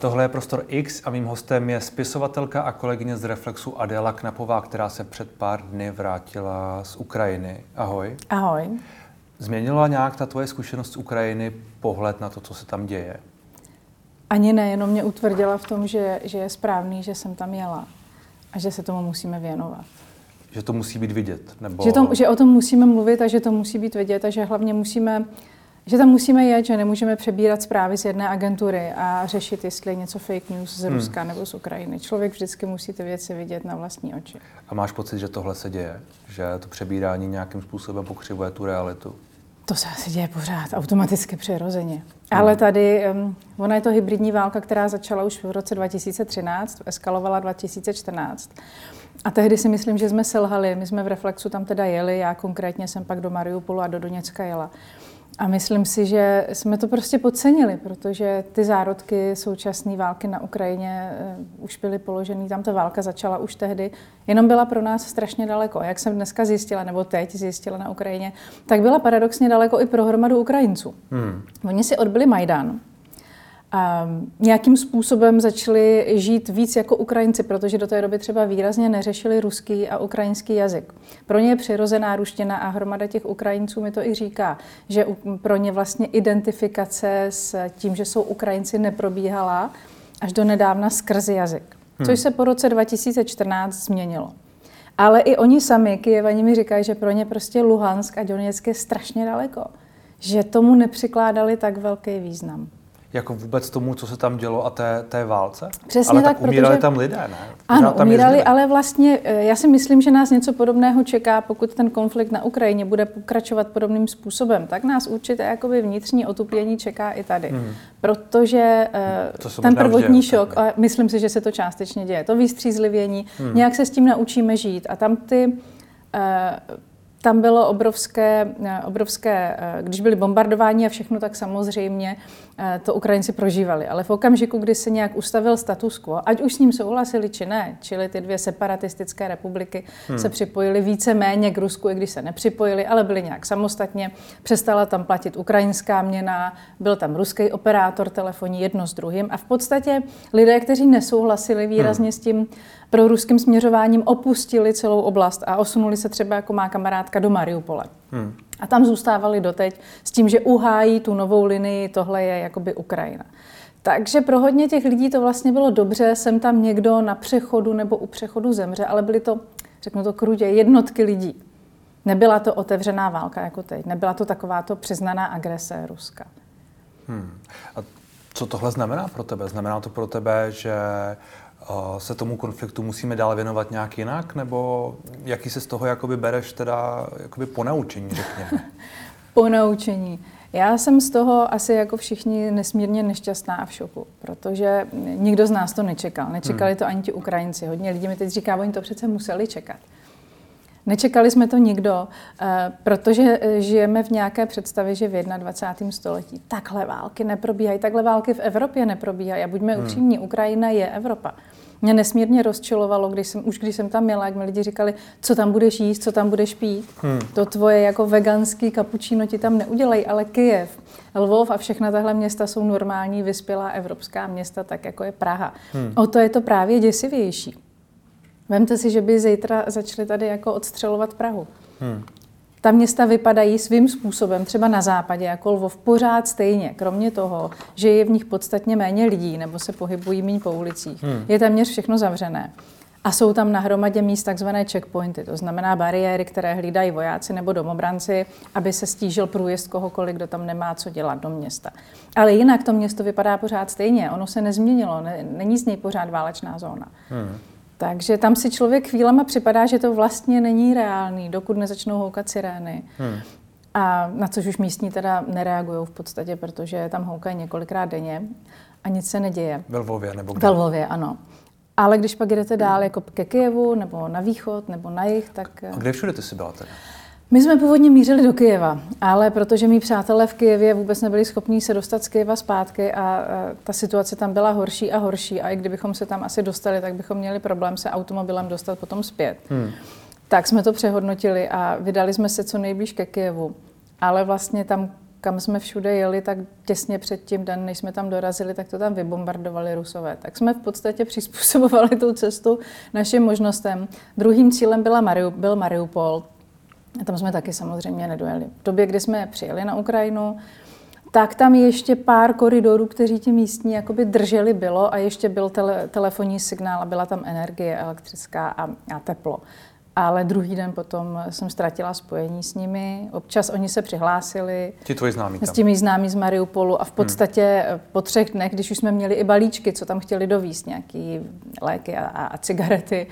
Tohle je Prostor X a mým hostem je spisovatelka a kolegyně z Reflexu Adela Knapová, která se před pár dny vrátila z Ukrajiny. Ahoj. Ahoj. Změnila nějak ta tvoje zkušenost z Ukrajiny pohled na to, co se tam děje? Ani ne, jenom mě utvrdila v tom, že, že je správný, že jsem tam jela a že se tomu musíme věnovat. Že to musí být vidět? Nebo... Že, to, že o tom musíme mluvit a že to musí být vidět a že hlavně musíme že tam musíme jet, že nemůžeme přebírat zprávy z jedné agentury a řešit, jestli je něco fake news z hmm. Ruska hmm. nebo z Ukrajiny. Člověk vždycky musí ty věci vidět na vlastní oči. A máš pocit, že tohle se děje? Že to přebírání nějakým způsobem pokřivuje tu realitu? To se asi děje pořád, automaticky přirozeně. Hmm. Ale tady, um, ona je to hybridní válka, která začala už v roce 2013, eskalovala 2014. A tehdy si myslím, že jsme selhali. My jsme v Reflexu tam teda jeli, já konkrétně jsem pak do Mariupolu a do Doněcka jela. A myslím si, že jsme to prostě podcenili, protože ty zárodky současné války na Ukrajině uh, už byly položeny, tam ta válka začala už tehdy, jenom byla pro nás strašně daleko. Jak jsem dneska zjistila, nebo teď zjistila na Ukrajině, tak byla paradoxně daleko i pro hromadu Ukrajinců. Hmm. Oni si odbyli Majdan, nějakým způsobem začali žít víc jako Ukrajinci, protože do té doby třeba výrazně neřešili ruský a ukrajinský jazyk. Pro ně je přirozená ruština a hromada těch Ukrajinců mi to i říká, že pro ně vlastně identifikace s tím, že jsou Ukrajinci, neprobíhala až do nedávna skrz jazyk. Hmm. Což se po roce 2014 změnilo. Ale i oni sami, Kijevani mi říkají, že pro ně prostě Luhansk a Doněck je strašně daleko. Že tomu nepřikládali tak velký význam jako vůbec tomu, co se tam dělo a té, té válce? Přesně ale tak, tak umírali protože... tam lidé, ne? Ano, tam umírali, ale vlastně eh, já si myslím, že nás něco podobného čeká, pokud ten konflikt na Ukrajině bude pokračovat podobným způsobem, tak nás určitě jakoby vnitřní otupění čeká i tady. Hmm. Protože uh, ten prvotní děje, šok, a myslím si, že se to částečně děje, to výstřízlivění, hmm. nějak se s tím naučíme žít a tam ty uh, tam bylo obrovské, obrovské, když byly bombardování a všechno, tak samozřejmě to Ukrajinci prožívali. Ale v okamžiku, kdy se nějak ustavil status quo, ať už s ním souhlasili či ne, čili ty dvě separatistické republiky hmm. se připojily více méně k Rusku, i když se nepřipojili, ale byly nějak samostatně. Přestala tam platit ukrajinská měna, byl tam ruský operátor telefonní jedno s druhým a v podstatě lidé, kteří nesouhlasili výrazně hmm. s tím pro ruským směřováním, opustili celou oblast a osunuli se třeba jako má kamarádka do Mariupole. Hmm. A tam zůstávali doteď s tím, že uhájí tu novou linii, tohle je jakoby Ukrajina. Takže pro hodně těch lidí to vlastně bylo dobře, jsem tam někdo na přechodu nebo u přechodu zemře, ale byly to, řeknu to krutě, jednotky lidí. Nebyla to otevřená válka jako teď, nebyla to takováto přiznaná agrese Ruska. Hmm. A co tohle znamená pro tebe? Znamená to pro tebe, že se tomu konfliktu musíme dál věnovat nějak jinak, nebo jaký se z toho jakoby bereš teda jakoby ponaučení, řekněme? ponaučení. Já jsem z toho asi jako všichni nesmírně nešťastná a v šoku, protože nikdo z nás to nečekal. Nečekali hmm. to ani ti Ukrajinci. Hodně lidí mi teď říká, oni to přece museli čekat. Nečekali jsme to nikdo, eh, protože eh, žijeme v nějaké představě, že v 21. století takhle války neprobíhají, takhle války v Evropě neprobíhají. A buďme hmm. upřímní, Ukrajina je Evropa. Mě nesmírně rozčilovalo, když jsem, už když jsem tam měla, jak mi lidi říkali, co tam budeš jíst, co tam budeš pít. Hmm. To tvoje jako veganský kapučíno ti tam neudělají, ale Kyjev, Lvov a všechna tahle města jsou normální, vyspělá evropská města, tak jako je Praha. Hmm. O to je to právě děsivější. Vemte si, že by zítra začali tady jako odstřelovat Prahu. Hmm. Ta města vypadají svým způsobem, třeba na západě, jako Lvov, pořád stejně, kromě toho, že je v nich podstatně méně lidí nebo se pohybují méně po ulicích. Hmm. Je téměř všechno zavřené. A jsou tam na hromadě míst takzvané checkpointy, to znamená bariéry, které hlídají vojáci nebo domobranci, aby se stížil průjezd kohokoliv, kdo tam nemá co dělat do města. Ale jinak to město vypadá pořád stejně, ono se nezměnilo, ne, není z něj pořád válečná zóna. Hmm. Takže tam si člověk chvílema připadá, že to vlastně není reálný, dokud nezačnou houkat sirény. Hmm. A na což už místní teda nereagují v podstatě, protože tam houkají několikrát denně a nic se neděje. Ve Lvově nebo kde? Ve Lvově, ano. Ale když pak jdete dál jako ke Kijevu, nebo na východ, nebo na jih, tak... A kde všude ty jsi byla teda? My jsme původně mířili do Kyjeva, ale protože mý přátelé v Kyjevě vůbec nebyli schopní se dostat z Kyjeva zpátky a ta situace tam byla horší a horší a i kdybychom se tam asi dostali, tak bychom měli problém se automobilem dostat potom zpět. Hmm. Tak jsme to přehodnotili a vydali jsme se co nejblíž ke Kyjevu. Ale vlastně tam kam jsme všude jeli, tak těsně před tím den, než jsme tam dorazili, tak to tam vybombardovali Rusové. Tak jsme v podstatě přizpůsobovali tu cestu našim možnostem. Druhým cílem byla Mariu, byl Mariupol. A tam jsme taky samozřejmě nedojeli. V době, kdy jsme přijeli na Ukrajinu, tak tam ještě pár koridorů, kteří ti místní jakoby drželi, bylo a ještě byl tele, telefonní signál a byla tam energie elektrická a, a teplo. Ale druhý den potom jsem ztratila spojení s nimi. Občas oni se přihlásili. Ti tvoji známí tam. S těmi známí z Mariupolu a v podstatě hmm. po třech dnech, když už jsme měli i balíčky, co tam chtěli dovíst, nějaký léky a, a, a cigarety,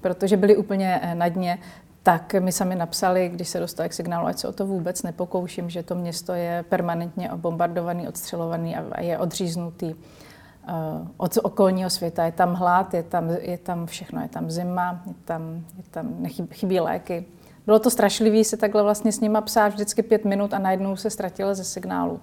protože byli úplně eh, na dně, tak mi sami napsali, když se dostali k signálu, ať se o to vůbec nepokouším, že to město je permanentně bombardovaný, odstřelovaný a je odříznutý uh, od okolního světa. Je tam hlad, je tam, je tam všechno, je tam zima, je tam, je tam nechybí, chybí léky. Bylo to strašlivé se takhle vlastně s nima psát vždycky pět minut a najednou se ztratila ze signálu.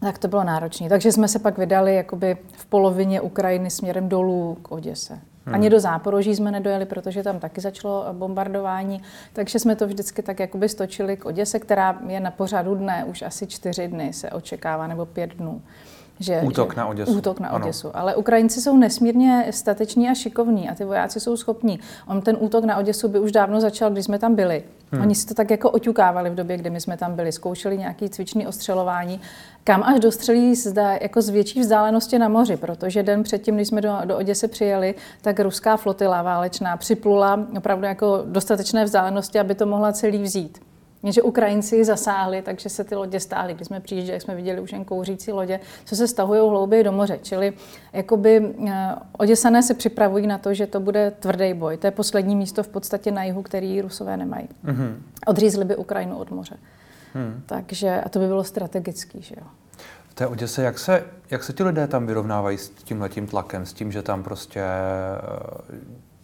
Tak to bylo náročné. Takže jsme se pak vydali jakoby v polovině Ukrajiny směrem dolů k Oděse. Hmm. Ani do Záporoží jsme nedojeli, protože tam taky začalo bombardování, takže jsme to vždycky tak jakoby stočili k Oděse, která je na pořadu dne, už asi čtyři dny se očekává, nebo pět dnů. Že, útok že, na Oděsu. Útok na Oděsu. Ano. Ale Ukrajinci jsou nesmírně stateční a šikovní a ty vojáci jsou schopní. On ten útok na Oděsu by už dávno začal, když jsme tam byli. Hmm. Oni si to tak jako oťukávali v době, kdy my jsme tam byli. Zkoušeli nějaký cvičný ostřelování, kam až dostřelí zda, jako z větší vzdálenosti na moři, protože den předtím, když jsme do, do Oděse přijeli, tak ruská flotila válečná připlula opravdu jako dostatečné vzdálenosti, aby to mohla celý vzít. Jenže Ukrajinci zasáhli, takže se ty lodě stáhly. Když jsme přijížděli, jsme viděli už jen kouřící lodě, co se stahují hlouběji do moře. Čili jakoby eh, Oděsané se připravují na to, že to bude tvrdý boj. To je poslední místo v podstatě na jihu, který Rusové nemají. Mm-hmm. Odřízli by Ukrajinu od moře. Hmm. Takže, a to by bylo strategický, že jo. V té Oděse, jak se, jak se ti lidé tam vyrovnávají s tím letím tlakem, s tím, že tam prostě uh,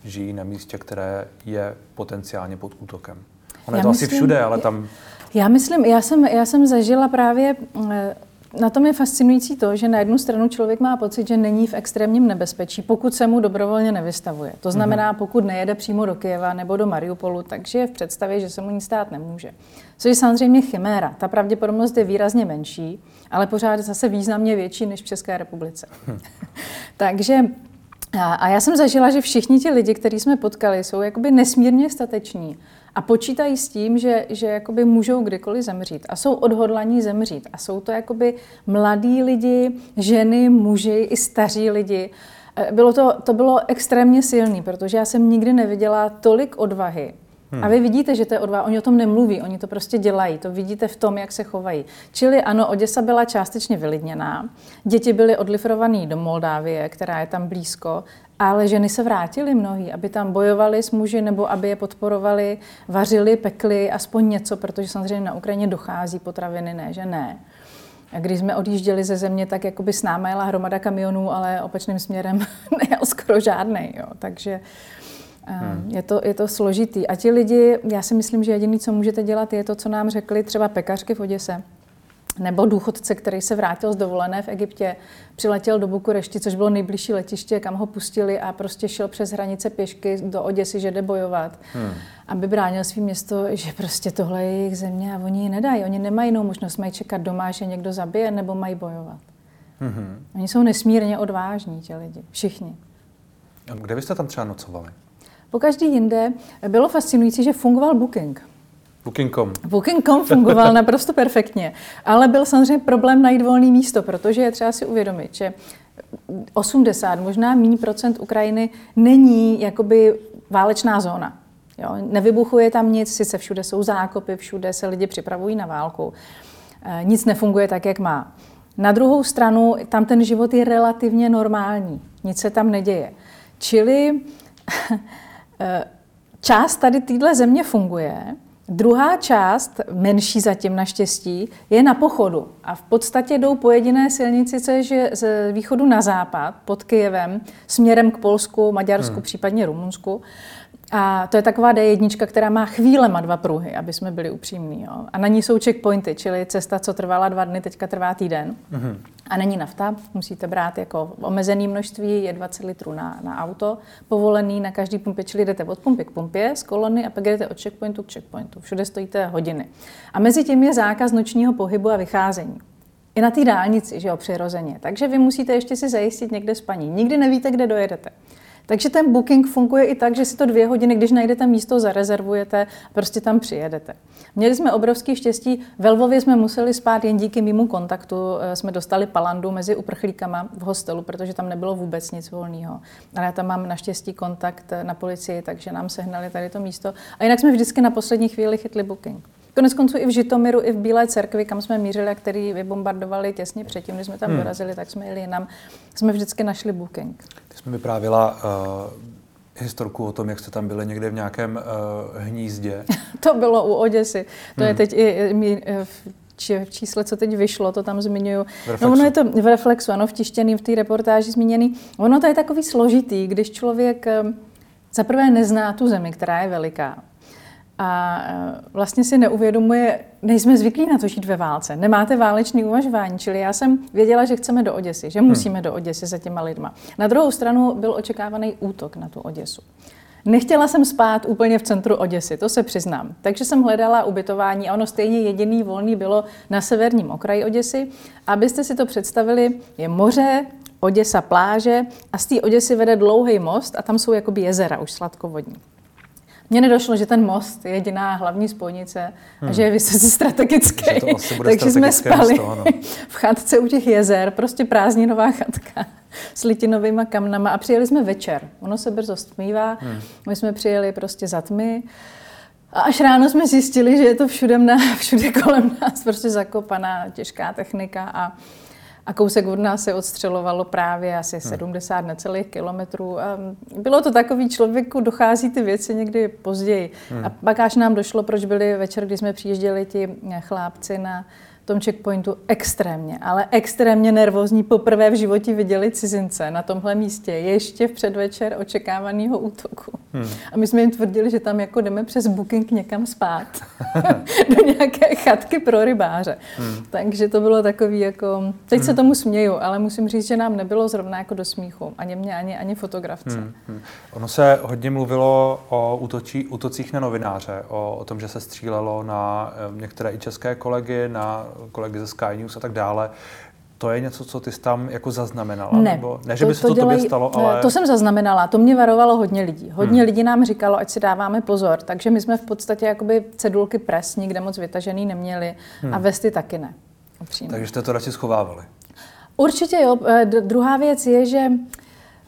žijí na místě, které je potenciálně pod útokem? Ono je to myslím, asi všude, ale tam... Já myslím, já jsem, já jsem zažila právě eh, na tom je fascinující to, že na jednu stranu člověk má pocit, že není v extrémním nebezpečí, pokud se mu dobrovolně nevystavuje. To znamená, mhm. pokud nejede přímo do Kyjeva nebo do Mariupolu, takže je v představě, že se mu nic stát nemůže. Což je samozřejmě chiméra. Ta pravděpodobnost je výrazně menší, ale pořád zase významně větší než v České republice. Takže a já jsem zažila, že všichni ti lidi, kteří jsme potkali, jsou jakoby nesmírně stateční a počítají s tím, že, že jakoby můžou kdykoliv zemřít a jsou odhodlaní zemřít. A jsou to jakoby mladí lidi, ženy, muži i staří lidi. E, bylo to, to bylo extrémně silný, protože já jsem nikdy neviděla tolik odvahy. Hmm. A vy vidíte, že to je odvaha. Oni o tom nemluví, oni to prostě dělají. To vidíte v tom, jak se chovají. Čili ano, Oděsa byla částečně vylidněná. Děti byly odlifrované do Moldávie, která je tam blízko. Ale ženy se vrátily mnohý, aby tam bojovali s muži nebo aby je podporovali, vařili, pekli aspoň něco, protože samozřejmě na Ukrajině dochází potraviny, ne, že ne. A když jsme odjížděli ze země, tak jakoby s námi jela hromada kamionů, ale opačným směrem nejel skoro žádný. Takže eh, hmm. je, to, je to složitý. A ti lidi, já si myslím, že jediné, co můžete dělat, je to, co nám řekli třeba pekařky v Oděse nebo důchodce, který se vrátil z dovolené v Egyptě, přiletěl do Bukurešti, což bylo nejbližší letiště, kam ho pustili a prostě šel přes hranice pěšky do Oděsy, že jde bojovat, hmm. aby bránil svý město, že prostě tohle je jejich země a oni ji nedají. Oni nemají jinou možnost, mají čekat doma, že někdo zabije, nebo mají bojovat. Hmm. Oni jsou nesmírně odvážní, ti lidi, všichni. A kde byste tam třeba nocovali? Po každý jinde bylo fascinující, že fungoval booking. Booking.com. Booking.com fungoval naprosto perfektně, ale byl samozřejmě problém najít volné místo, protože je třeba si uvědomit, že 80, možná méně procent Ukrajiny není jakoby válečná zóna. Jo? Nevybuchuje tam nic, sice všude jsou zákopy, všude se lidi připravují na válku. E, nic nefunguje tak, jak má. Na druhou stranu, tam ten život je relativně normální. Nic se tam neděje. Čili část tady téhle země funguje, Druhá část, menší zatím naštěstí, je na pochodu. A v podstatě jdou po jediné silnici, co je z východu na západ, pod Kyjevem, směrem k Polsku, Maďarsku, hmm. případně Rumunsku. A to je taková D1, která má chvílema dva pruhy, aby jsme byli upřímní. Jo. A na ní jsou checkpointy, čili cesta, co trvala dva dny, teďka trvá týden. Mm-hmm. A není nafta, musíte brát jako omezené množství, je 20 litrů na, na auto, povolený na každý pumpě, čili jdete od pumpy k pumpě z kolony a pak jdete od checkpointu k checkpointu. Všude stojíte hodiny. A mezi tím je zákaz nočního pohybu a vycházení. I na té dálnici, že jo, přirozeně. Takže vy musíte ještě si zajistit někde spaní. Nikdy nevíte, kde dojedete. Takže ten booking funguje i tak, že si to dvě hodiny, když najdete místo, zarezervujete prostě tam přijedete. Měli jsme obrovský štěstí. Ve Lvově jsme museli spát jen díky mimo kontaktu. Eh, jsme dostali palandu mezi uprchlíkama v hostelu, protože tam nebylo vůbec nic volného. Ale já tam mám naštěstí kontakt na policii, takže nám sehnali tady to místo. A jinak jsme vždycky na poslední chvíli chytli booking. Konec konců i v Žitomiru, i v Bílé cerkvi, kam jsme mířili a který vybombardovali těsně předtím, když jsme tam hmm. dorazili, tak jsme jeli jinam. Jsme vždycky našli booking. Ty jsme vyprávila uh, historku o tom, jak jste tam byli někde v nějakém uh, hnízdě. to bylo u Oděsy. To hmm. je teď i mý, eh, v čísle, co teď vyšlo, to tam zmiňuju. No ono je to v reflexu, ano, v tištěný, v té reportáži zmíněný. Ono to je takový složitý, když člověk zaprvé nezná tu zemi, která je veliká a e, vlastně si neuvědomuje, nejsme zvyklí na to žít ve válce. Nemáte válečný uvažování, čili já jsem věděla, že chceme do Oděsy, že musíme hmm. do Oděsy za těma lidma. Na druhou stranu byl očekávaný útok na tu Oděsu. Nechtěla jsem spát úplně v centru Oděsy, to se přiznám. Takže jsem hledala ubytování a ono stejně jediný volný bylo na severním okraji Oděsy. Abyste si to představili, je moře, Oděsa pláže a z té Oděsy vede dlouhý most a tam jsou jakoby jezera už sladkovodní. Mně nedošlo, že ten most je jediná hlavní spojnice hmm. a že je vysoce strategický. Takže jsme spali no. v chatce u těch jezer, prostě prázdninová chatka s litinovými kamnama a přijeli jsme večer. Ono se brzo stmívá, hmm. my jsme přijeli prostě za tmy. A až ráno jsme zjistili, že je to všude, na, všude kolem nás prostě zakopaná těžká technika a a kousek od nás se odstřelovalo právě asi 70 hmm. necelých kilometrů. A bylo to takový člověku, dochází ty věci někdy později. Hmm. A pak až nám došlo, proč byli večer, kdy jsme přijížděli ti chlápci na tom checkpointu extrémně, ale extrémně nervózní. Poprvé v životě viděli cizince na tomhle místě, ještě v předvečer očekávaného útoku. Hmm. A my jsme jim tvrdili, že tam jako jdeme přes booking někam spát. do nějaké chatky pro rybáře. Hmm. Takže to bylo takový jako... Teď hmm. se tomu směju, ale musím říct, že nám nebylo zrovna jako do smíchu. Ani mě, ani, ani fotografce. Hmm. Hmm. Ono se hodně mluvilo o útočí, útocích na novináře, o, o tom, že se střílelo na eh, některé i české kolegy, na kolegy ze Sky News a tak dále. To je něco, co ty jsi tam jako zaznamenala? Ne, nebo, ne že by se to, to dělají, tobě stalo, ale... To jsem zaznamenala, to mě varovalo hodně lidí. Hodně hmm. lidí nám říkalo, ať si dáváme pozor. Takže my jsme v podstatě jakoby cedulky pres nikde moc vytažený neměli hmm. a vesty taky ne. Upřímně. Takže jste to radši schovávali? Určitě jo. Eh, druhá věc je, že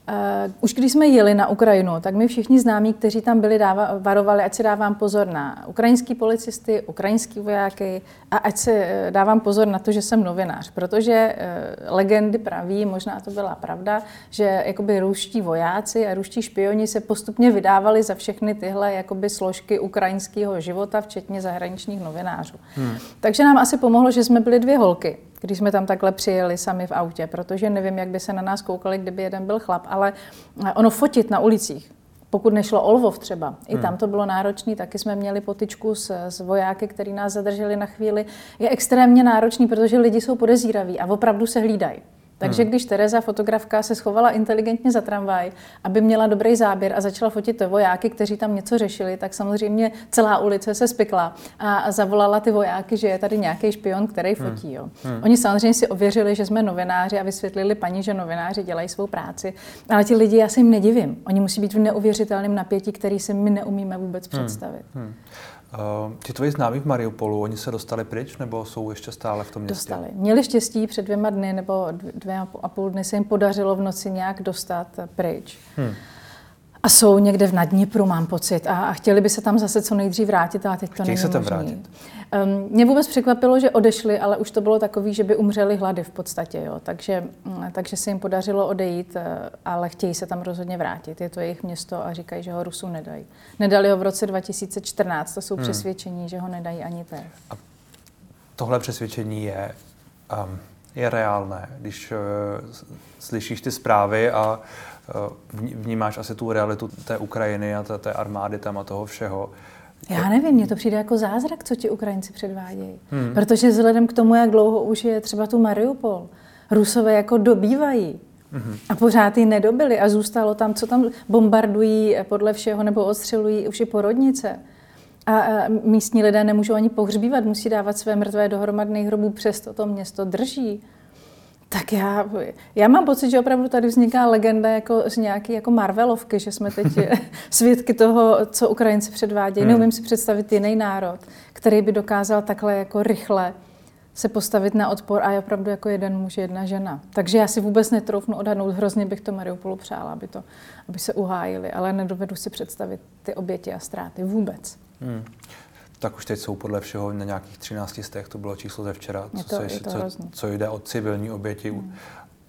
Uh, už když jsme jeli na Ukrajinu, tak mi všichni známí, kteří tam byli, dáva, varovali, ať si dávám pozor na ukrajinský policisty, ukrajinský vojáky a ať si uh, dávám pozor na to, že jsem novinář. Protože uh, legendy praví, možná to byla pravda, že jakoby ruští vojáci a ruští špioni se postupně vydávali za všechny tyhle jakoby složky ukrajinského života, včetně zahraničních novinářů. Hmm. Takže nám asi pomohlo, že jsme byli dvě holky když jsme tam takhle přijeli sami v autě, protože nevím, jak by se na nás koukali, kdyby jeden byl chlap, ale eh, ono fotit na ulicích, pokud nešlo o Lvov třeba, i tam hmm. to bylo náročné, taky jsme měli potičku s, s vojáky, který nás zadrželi na chvíli, je extrémně náročný, protože lidi jsou podezíraví a opravdu se hlídají. Takže hmm. když Tereza, fotografka, se schovala inteligentně za tramvaj, aby měla dobrý záběr a začala fotit vojáky, kteří tam něco řešili, tak samozřejmě celá ulice se spikla a zavolala ty vojáky, že je tady nějaký špion, který hmm. fotí. Jo. Hmm. Oni samozřejmě si ověřili, že jsme novináři a vysvětlili paní, že novináři dělají svou práci. Ale ti lidi, já se jim nedivím. Oni musí být v neuvěřitelném napětí, který si my neumíme vůbec hmm. představit. Hmm. Uh, ti tvoji známí v Mariupolu, oni se dostali pryč nebo jsou ještě stále v tom městě? Dostali. Měli štěstí před dvěma dny nebo dvě a půl dny se jim podařilo v noci nějak dostat pryč. Hmm a jsou někde v Nadnipru, mám pocit, a, a chtěli by se tam zase co nejdřív vrátit, ale teď to Chtějí není se tam vrátit. Um, mě vůbec překvapilo, že odešli, ale už to bylo takový, že by umřeli hlady v podstatě, jo. Takže, mm, takže se jim podařilo odejít, eh, ale chtějí se tam rozhodně vrátit. Je to jejich město a říkají, že ho Rusům nedají. Nedali ho v roce 2014, to jsou hmm. přesvědčení, že ho nedají ani teď. A tohle přesvědčení je um, je reálné, když uh, slyšíš ty zprávy a uh, vnímáš asi tu realitu té Ukrajiny a té, té armády tam a toho všeho. Já nevím, mně to přijde jako zázrak, co ti Ukrajinci předvádějí. Hmm. Protože vzhledem k tomu, jak dlouho už je třeba tu Mariupol, Rusové jako dobývají. Mm-hmm. A pořád ji nedobili a zůstalo tam, co tam bombardují podle všeho nebo ostřelují už i porodnice. A, místní lidé nemůžou ani pohřbívat, musí dávat své mrtvé do hromadných hrobů, přesto to město drží. Tak já, já mám pocit, že opravdu tady vzniká legenda jako z nějaké jako Marvelovky, že jsme teď svědky toho, co Ukrajinci předvádějí. Hmm. Neumím si představit jiný národ, který by dokázal takhle jako rychle se postavit na odpor a je opravdu jako jeden muž, jedna žena. Takže já si vůbec netroufnu odhadnout, hrozně bych to Mariupolu přála, aby, to, aby se uhájili, ale nedovedu si představit ty oběti a ztráty vůbec. Hmm. Tak už teď jsou podle všeho na nějakých 13 stech, to bylo číslo ze včera, je to, co, je to co, co jde od civilní oběti. Hmm.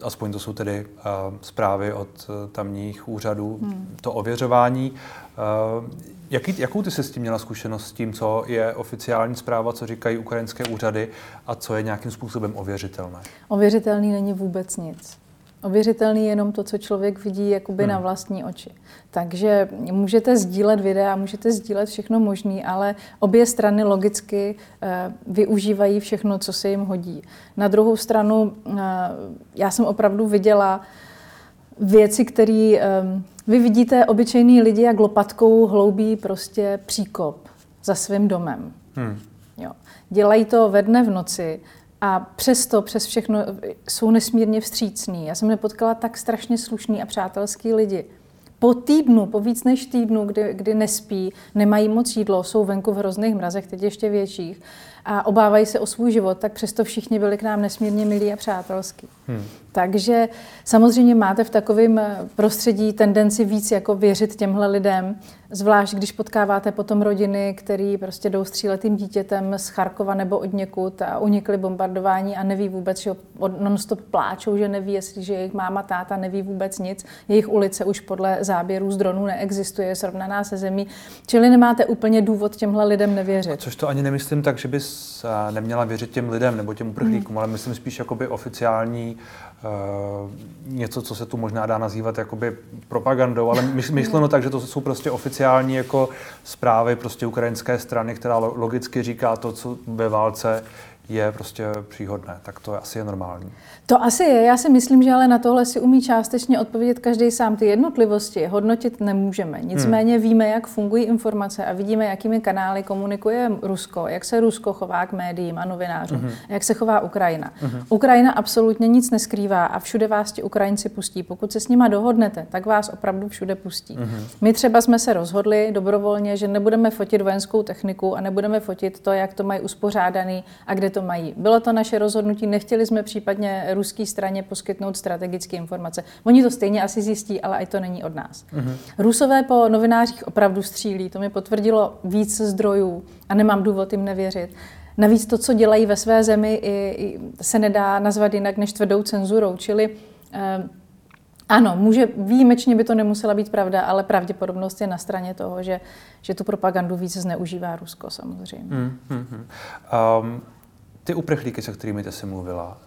Aspoň to jsou tedy uh, zprávy od uh, tamních úřadů, hmm. to ověřování. Uh, jaký, jakou ty jsi s tím měla zkušenost s tím, co je oficiální zpráva, co říkají ukrajinské úřady a co je nějakým způsobem ověřitelné? Ověřitelný není vůbec nic. Ověřitelný je jenom to, co člověk vidí jakoby hmm. na vlastní oči. Takže můžete sdílet videa, můžete sdílet všechno možné, ale obě strany logicky uh, využívají všechno, co se jim hodí. Na druhou stranu, uh, já jsem opravdu viděla věci, které um, vy vidíte obyčejný lidi, jak lopatkou hloubí prostě příkop za svým domem. Hmm. Jo. Dělají to ve dne v noci a přesto, přes všechno, jsou nesmírně vstřícní. Já jsem nepotkala tak strašně slušný a přátelský lidi. Po týdnu, po víc než týdnu, kdy, kdy nespí, nemají moc jídlo, jsou venku v hrozných mrazech, teď ještě větších, a obávají se o svůj život, tak přesto všichni byli k nám nesmírně milí a přátelský. Hmm. Takže samozřejmě máte v takovém prostředí tendenci víc jako věřit těmhle lidem, zvlášť když potkáváte potom rodiny, které prostě jdou stříletým dítětem z Charkova nebo od někud a unikly bombardování a neví vůbec, že non-stop pláčou, že neví, jestli že jejich máma, táta neví vůbec nic. Jejich ulice už podle záběrů z dronů neexistuje, je srovnaná se zemí. Čili nemáte úplně důvod těmhle lidem nevěřit. Což to ani nemyslím tak, že bys eh, neměla věřit těm lidem nebo těm uprchlíkům, hmm. ale myslím spíš jakoby oficiální Uh, něco, co se tu možná dá nazývat jakoby propagandou, ale myšleno tak, že to jsou prostě oficiální jako zprávy prostě ukrajinské strany, která logicky říká to, co ve válce je prostě příhodné, tak to asi je normální. To asi je. Já si myslím, že ale na tohle si umí částečně odpovědět každý sám. Ty jednotlivosti hodnotit nemůžeme. Nicméně hmm. víme, jak fungují informace a vidíme, jakými kanály komunikuje Rusko, jak se Rusko chová k médiím a novinářům, hmm. jak se chová Ukrajina. Hmm. Ukrajina absolutně nic neskrývá a všude vás ti Ukrajinci pustí. Pokud se s nima dohodnete, tak vás opravdu všude pustí. Hmm. My třeba jsme se rozhodli dobrovolně, že nebudeme fotit vojenskou techniku a nebudeme fotit to, jak to mají uspořádaný a kde to mají. Bylo to naše rozhodnutí, nechtěli jsme případně ruské straně poskytnout strategické informace. Oni to stejně asi zjistí, ale i to není od nás. Mm-hmm. Rusové po novinářích opravdu střílí, to mi potvrdilo víc zdrojů a nemám důvod jim nevěřit. Navíc to, co dělají ve své zemi, i, i se nedá nazvat jinak než tvrdou cenzurou, čili eh, ano, může, výjimečně by to nemusela být pravda, ale pravděpodobnost je na straně toho, že, že tu propagandu víc zneužívá Rusko samozřejmě. Mm, mm, mm. Um, ty uprchlíky, se kterými ty jsi mluvila,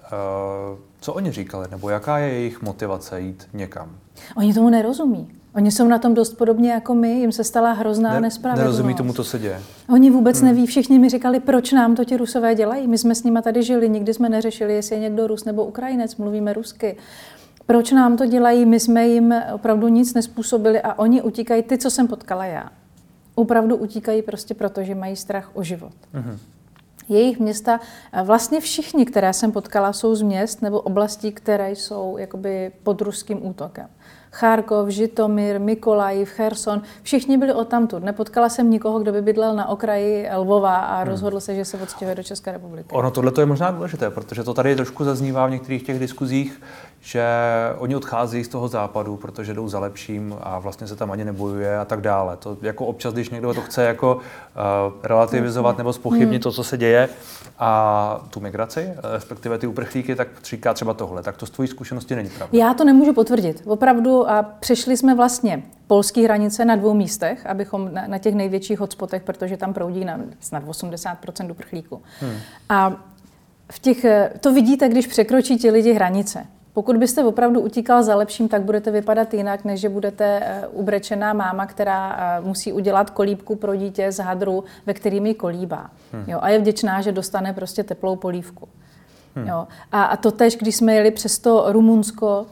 uh, co oni říkali, nebo jaká je jejich motivace jít někam? Oni tomu nerozumí. Oni jsou na tom dost podobně jako my, jim se stala hrozná ne, nespravedlnost. Nerozumí tomu, co se děje. Oni vůbec hmm. neví, všichni mi říkali, proč nám to ti rusové dělají. My jsme s nimi tady žili, nikdy jsme neřešili, jestli je někdo Rus nebo Ukrajinec, mluvíme rusky. Proč nám to dělají, my jsme jim opravdu nic nespůsobili a oni utíkají, ty, co jsem potkala já. Opravdu utíkají prostě proto, že mají strach o život. Hmm jejich města, vlastně všichni, které jsem potkala, jsou z měst nebo oblastí, které jsou jakoby pod ruským útokem. Charkov, Žitomír, Mikolajiv, Cherson, všichni byli odtamtud. Nepotkala jsem nikoho, kdo by bydlel na okraji Lvova a hmm. rozhodl se, že se odstěhuje do České republiky. Ono tohle je možná důležité, protože to tady trošku zaznívá v některých těch diskuzích, že oni odchází z toho západu, protože jdou za lepším a vlastně se tam ani nebojuje a tak dále. To jako občas, když někdo to chce jako uh, relativizovat nebo spochybnit hmm. to, co se děje a tu migraci, respektive ty uprchlíky, tak říká třeba tohle. Tak to z tvojí zkušenosti není pravda. Já to nemůžu potvrdit. Opravdu a přešli jsme vlastně polské hranice na dvou místech, abychom na, na těch největších hotspotech, protože tam proudí na snad 80% uprchlíků. Hmm. A v těch, eh, to vidíte, když překročí ti lidi hranice. Pokud byste opravdu utíkal za lepším, tak budete vypadat jinak, než že budete eh, ubrečená máma, která eh, musí udělat kolíbku pro dítě z hadru, ve kterým ji kolíbá. Hmm. Jo, a je vděčná, že dostane prostě teplou polívku. Hmm. Jo. A, a to tež, když jsme jeli přes to Rumunsko,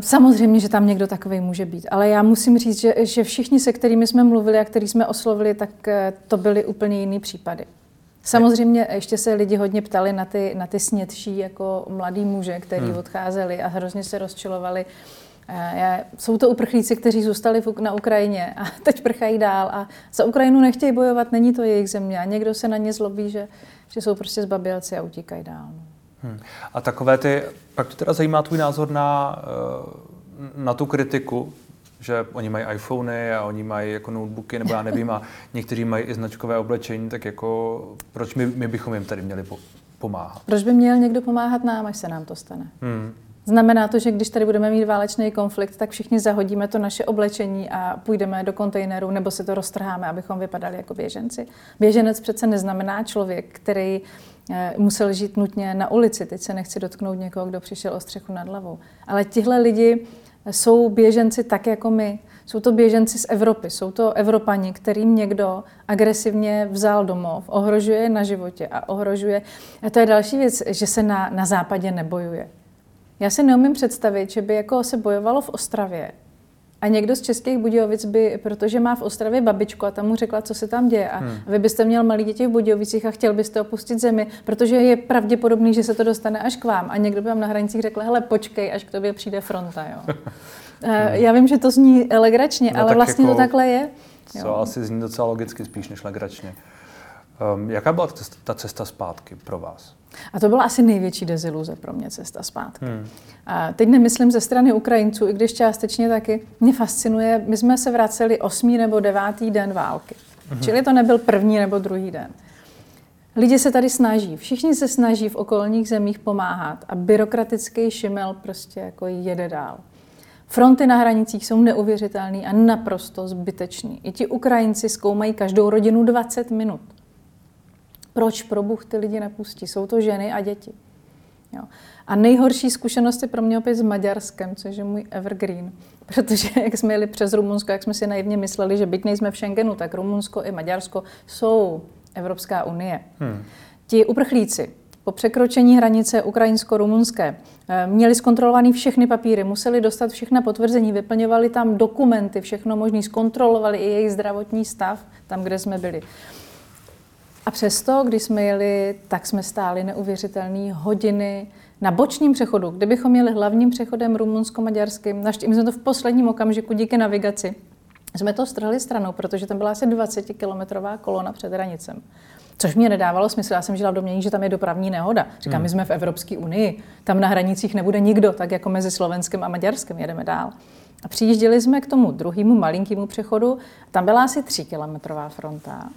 Samozřejmě, že tam někdo takový může být, ale já musím říct, že, že všichni, se kterými jsme mluvili a který jsme oslovili, tak to byly úplně jiný případy. Samozřejmě ještě se lidi hodně ptali na ty, na ty snědší jako mladý muže, který hmm. odcházeli a hrozně se rozčilovali. Já, jsou to uprchlíci, kteří zůstali na Ukrajině a teď prchají dál a za Ukrajinu nechtějí bojovat, není to jejich země a někdo se na ně zlobí, že, že jsou prostě zbabělci a utíkají dál. Hmm. A takové ty, pak to teda zajímá tvůj názor na, eh, na tu kritiku, že oni mají iPhony a oni mají jako notebooky, nebo já nevím, a někteří mají i značkové oblečení, tak jako proč my, my bychom jim tady měli pomáhat? Proč by měl někdo pomáhat nám, až se nám to stane? Hmm. Znamená to, že když tady budeme mít válečný konflikt, tak všichni zahodíme to naše oblečení a půjdeme do kontejneru nebo si to roztrháme, abychom vypadali jako běženci. Běženec přece neznamená člověk, který eh, musel žít nutně na ulici. Teď se nechci dotknout někoho, kdo přišel o střechu nad hlavou. Ale tihle lidi jsou běženci tak jako my. Jsou to běženci z Evropy, jsou to Evropani, kterým někdo agresivně vzal domov, ohrožuje na životě a ohrožuje. A to je další věc, že se na, na západě nebojuje. Já si neumím představit, že by jako se bojovalo v Ostravě a někdo z Českých Budějovic by, protože má v Ostravě babičku a tam mu řekla, co se tam děje a hmm. vy byste měl malý děti v Budějovicích a chtěl byste opustit zemi, protože je pravděpodobný, že se to dostane až k vám a někdo by vám na hranicích řekl, hele počkej, až k tobě přijde fronta. Jo. Hmm. Já vím, že to zní legračně, no, ale vlastně jako, to takhle je. Co jo. asi zní docela logicky spíš než legračně. Um, jaká byla ta cesta zpátky pro vás? A to byla asi největší deziluze pro mě cesta zpátky. Hmm. A teď nemyslím ze strany Ukrajinců, i když částečně taky. Mě fascinuje, my jsme se vraceli osmý nebo devátý den války. Hmm. Čili to nebyl první nebo druhý den. Lidi se tady snaží, všichni se snaží v okolních zemích pomáhat a byrokratický šimel prostě jako jede dál. Fronty na hranicích jsou neuvěřitelné a naprosto zbytečný. I ti Ukrajinci zkoumají každou rodinu 20 minut. Proč pro Bůh ty lidi nepustí? Jsou to ženy a děti. Jo. A nejhorší zkušenosti pro mě opět s Maďarskem, což je můj evergreen. Protože jak jsme jeli přes Rumunsko, jak jsme si naivně mysleli, že byť nejsme v Schengenu, tak Rumunsko i Maďarsko jsou Evropská unie. Hmm. Ti uprchlíci po překročení hranice ukrajinsko-rumunské eh, měli zkontrolovaný všechny papíry, museli dostat všechna potvrzení, vyplňovali tam dokumenty, všechno možné, zkontrolovali i jejich zdravotní stav tam, kde jsme byli. A přesto, když jsme jeli, tak jsme stáli neuvěřitelné hodiny na bočním přechodu. Kdybychom jeli hlavním přechodem rumunsko-maďarským, my jsme to v posledním okamžiku díky navigaci, jsme to strhli stranou, protože tam byla asi 20-kilometrová kolona před hranicem. Což mě nedávalo smysl. Já jsem žila v domění, že tam je dopravní nehoda. Říkám, hmm. my jsme v Evropské unii, tam na hranicích nebude nikdo, tak jako mezi Slovenskem a Maďarskem jedeme dál. A přijížděli jsme k tomu druhému malinkému přechodu, tam byla asi 3 kilometrová fronta.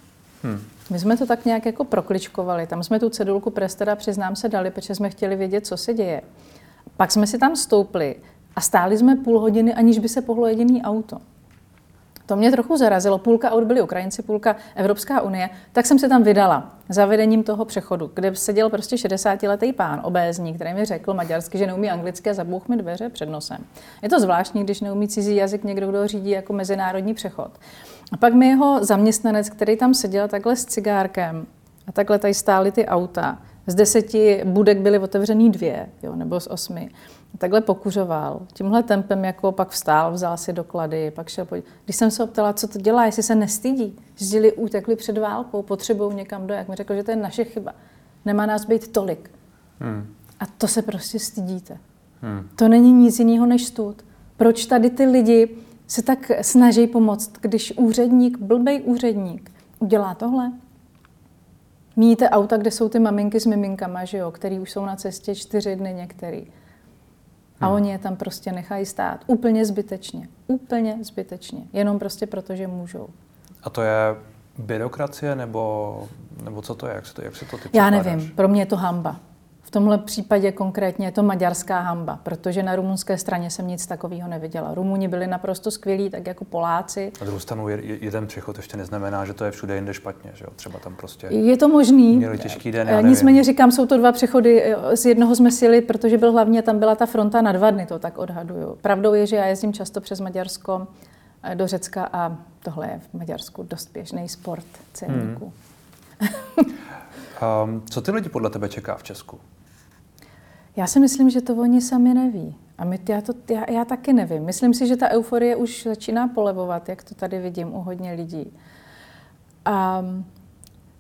Hmm. My jsme to tak nějak jako prokličkovali. Tam jsme tu cedulku prestera, přiznám se, dali, protože jsme chtěli vědět, co se děje. Pak jsme si tam stoupli a stáli jsme půl hodiny, aniž by se pohlo jediný auto. To mě trochu zarazilo. Půlka aut byli Ukrajinci, půlka Evropská unie. Tak jsem se tam vydala za vedením toho přechodu, kde seděl prostě 60-letý pán, obézní, který mi řekl maďarsky, že neumí anglicky a zabůh mi dveře před nosem. Je to zvláštní, když neumí cizí jazyk někdo, kdo řídí jako mezinárodní přechod. A pak mi jeho zaměstnanec, který tam seděl takhle s cigárkem a takhle tady stály ty auta, z deseti budek byly otevřený dvě, jo, nebo z osmi. Takhle pokuřoval. Tímhle tempem jako pak vstál, vzal si doklady, pak šel podívat. Když jsem se optala, co to dělá, jestli se nestydí, že utekli před válkou, potřebují někam do, jak mi řekl, že to je naše chyba. Nemá nás být tolik. Hmm. A to se prostě stydíte. Hmm. To není nic jiného než stud. Proč tady ty lidi se tak snaží pomoct, když úředník, blbej úředník, udělá tohle? Míjíte auta, kde jsou ty maminky s miminkama, že jo, který už jsou na cestě čtyři dny některý. A hmm. oni je tam prostě nechají stát. Úplně zbytečně. Úplně zbytečně. Jenom prostě proto, že můžou. A to je byrokracie, nebo, nebo co to je? Jak se to, jak se to ty Já nevím. Pro mě je to hamba V tomhle případě konkrétně je to maďarská hamba, protože na rumunské straně jsem nic takového neviděla. Rumuni byli naprosto skvělí, tak jako Poláci. Na druhou stranu jeden přechod ještě neznamená, že to je všude jinde špatně, že jo? Třeba tam prostě Je to možný. měli těžký den, já Eh. Nicméně říkám, jsou to dva přechody. eh, Z jednoho jsme sjeli, protože byl hlavně tam byla ta fronta na dva dny, to tak odhaduju. Pravdou je, že já jezdím často přes Maďarsko eh, do Řecka a tohle je v Maďarsku dost běžný sport celníků. Um, co ty lidi podle tebe čeká v Česku? Já si myslím, že to oni sami neví. A my, já, to, já, já taky nevím. Myslím si, že ta euforie už začíná polevovat, jak to tady vidím u hodně lidí. A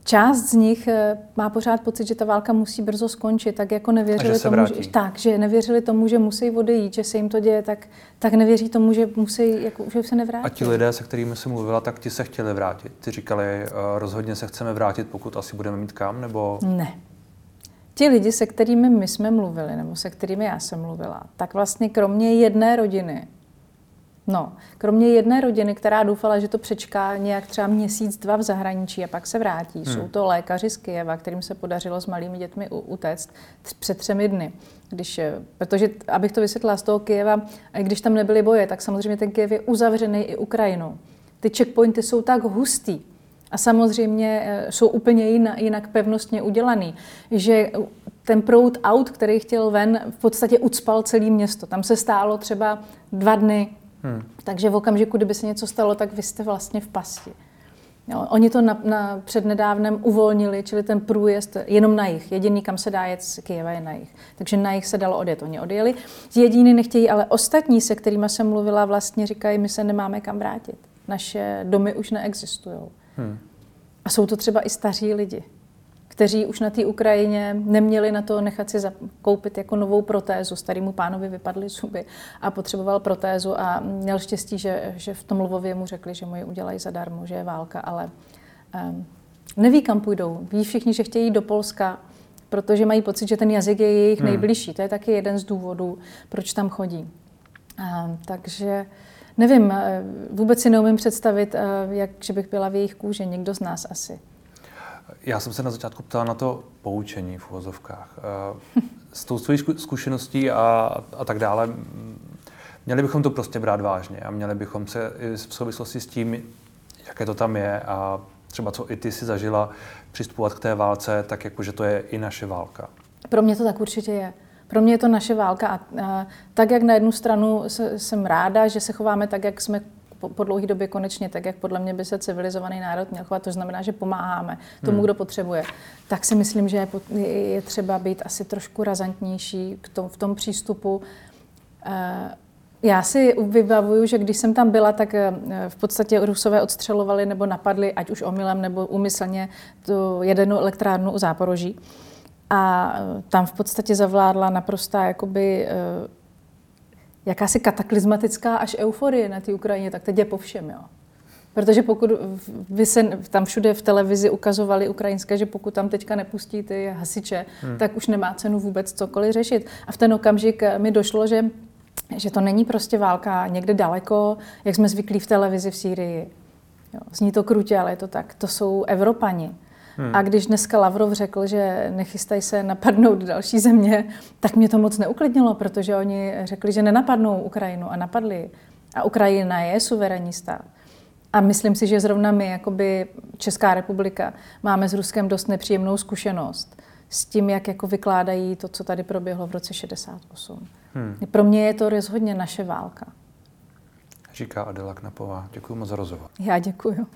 část z nich eh, má pořád pocit, že ta válka musí brzo skončit, tak jako nevěřili tomu, vrátí. že, tak, že nevěřili tomu, že musí odejít, že se jim to děje, tak, tak nevěří tomu, že musí, jako, že se nevrátí. A ti lidé, se kterými jsi mluvila, tak ti se chtěli vrátit. Ty říkali, uh, rozhodně se chceme vrátit, pokud asi budeme mít kam, nebo... Ne. Ti lidi, se kterými my jsme mluvili, nebo se kterými já jsem mluvila, tak vlastně kromě jedné rodiny, no, kromě jedné rodiny, která doufala, že to přečká nějak třeba měsíc, dva v zahraničí a pak se vrátí, hmm. jsou to lékaři z Kyjeva, kterým se podařilo s malými dětmi utéct tř- před třemi dny. Když, eh, protože, abych to vysvětlila z toho Kyjeva, i když tam nebyly boje, tak samozřejmě ten Kyjev je uzavřený i Ukrajinou. Ty checkpointy jsou tak hustý, a samozřejmě eh, jsou úplně jinak, jinak pevnostně udělaný, že ten proud aut, který chtěl ven, v podstatě ucpal celé město. Tam se stálo třeba dva dny, hmm. takže v okamžiku, kdyby se něco stalo, tak vy jste vlastně v pasti. Jo, oni to na, na, přednedávnem uvolnili, čili ten průjezd jenom na jich. Jediný, kam se dá jet z Kyjeva, je na jich. Takže na jich se dalo odjet. Oni odjeli. Jediný nechtějí, ale ostatní, se kterými jsem mluvila, vlastně říkají, my se nemáme kam vrátit. Naše domy už neexistují. Hmm. A jsou to třeba i staří lidi, kteří už na té Ukrajině neměli na to nechat si koupit jako novou protézu. Starýmu pánovi vypadly zuby a potřeboval protézu a měl štěstí, že, že v tom Lvově mu řekli, že mu ji udělají zadarmo, že je válka, ale um, neví, kam půjdou. Ví všichni, že chtějí do Polska, protože mají pocit, že ten jazyk je jejich hmm. nejbližší. To je taky jeden z důvodů, proč tam chodí. Um, takže nevím, eh, vůbec si neumím představit, eh, jak, že bych byla v jejich kůži. Někdo z nás asi. Já jsem se na začátku ptal na to poučení v uvozovkách. Eh, S tou svojí zku- zkušeností a, a tak dále, mm, měli bychom to prostě brát vážně a měli bychom se i v souvislosti s tím, jaké to tam je a třeba co i ty si zažila, přistupovat k té válce, tak jako, že to je i naše válka. Pro mě to tak určitě je. Pro mě je to naše válka a, a tak, jak na jednu stranu se, jsem ráda, že se chováme tak, jak jsme po, po dlouhé době konečně, tak jak podle mě by se civilizovaný národ měl chovat, to znamená, že pomáháme tomu, hmm. kdo potřebuje, tak si myslím, že je, je, třeba být asi trošku razantnější k tom, v tom přístupu. Eh, Já si vybavuju, že když jsem tam byla, tak eh, v podstatě Rusové odstřelovali nebo napadli, ať už omylem nebo úmyslně, tu jedenou elektrárnu u Záporoží. A eh, tam v podstatě zavládla naprostá jakoby, eh, jakási kataklizmatická až euforie na té Ukrajině, tak teď je po všem. Jo. Protože pokud vy se tam všude v televizi ukazovali ukrajinské, že pokud tam teďka nepustí ty hasiče, hmm. tak už nemá cenu vůbec cokoliv řešit. A v ten okamžik mi došlo, že, že to není prostě válka někde daleko, jak jsme zvyklí v televizi v Sýrii. Jo, zní to krutě, ale je to tak. To jsou Evropani. Hmm. A když dneska Lavrov řekl, že nechystají se napadnout další země, tak mě to moc neuklidnilo, protože oni řekli, že nenapadnou Ukrajinu a napadli. A Ukrajina je suverénní stát. A myslím si, že zrovna my, jakoby Česká republika, máme s Ruskem dost nepříjemnou zkušenost s tím, jak jako vykládají to, co tady proběhlo v roce 68. Hmm. Pro mě je to rozhodně naše válka. Říká Adela Knapová. Děkuji moc za rozhovor. Já děkuji.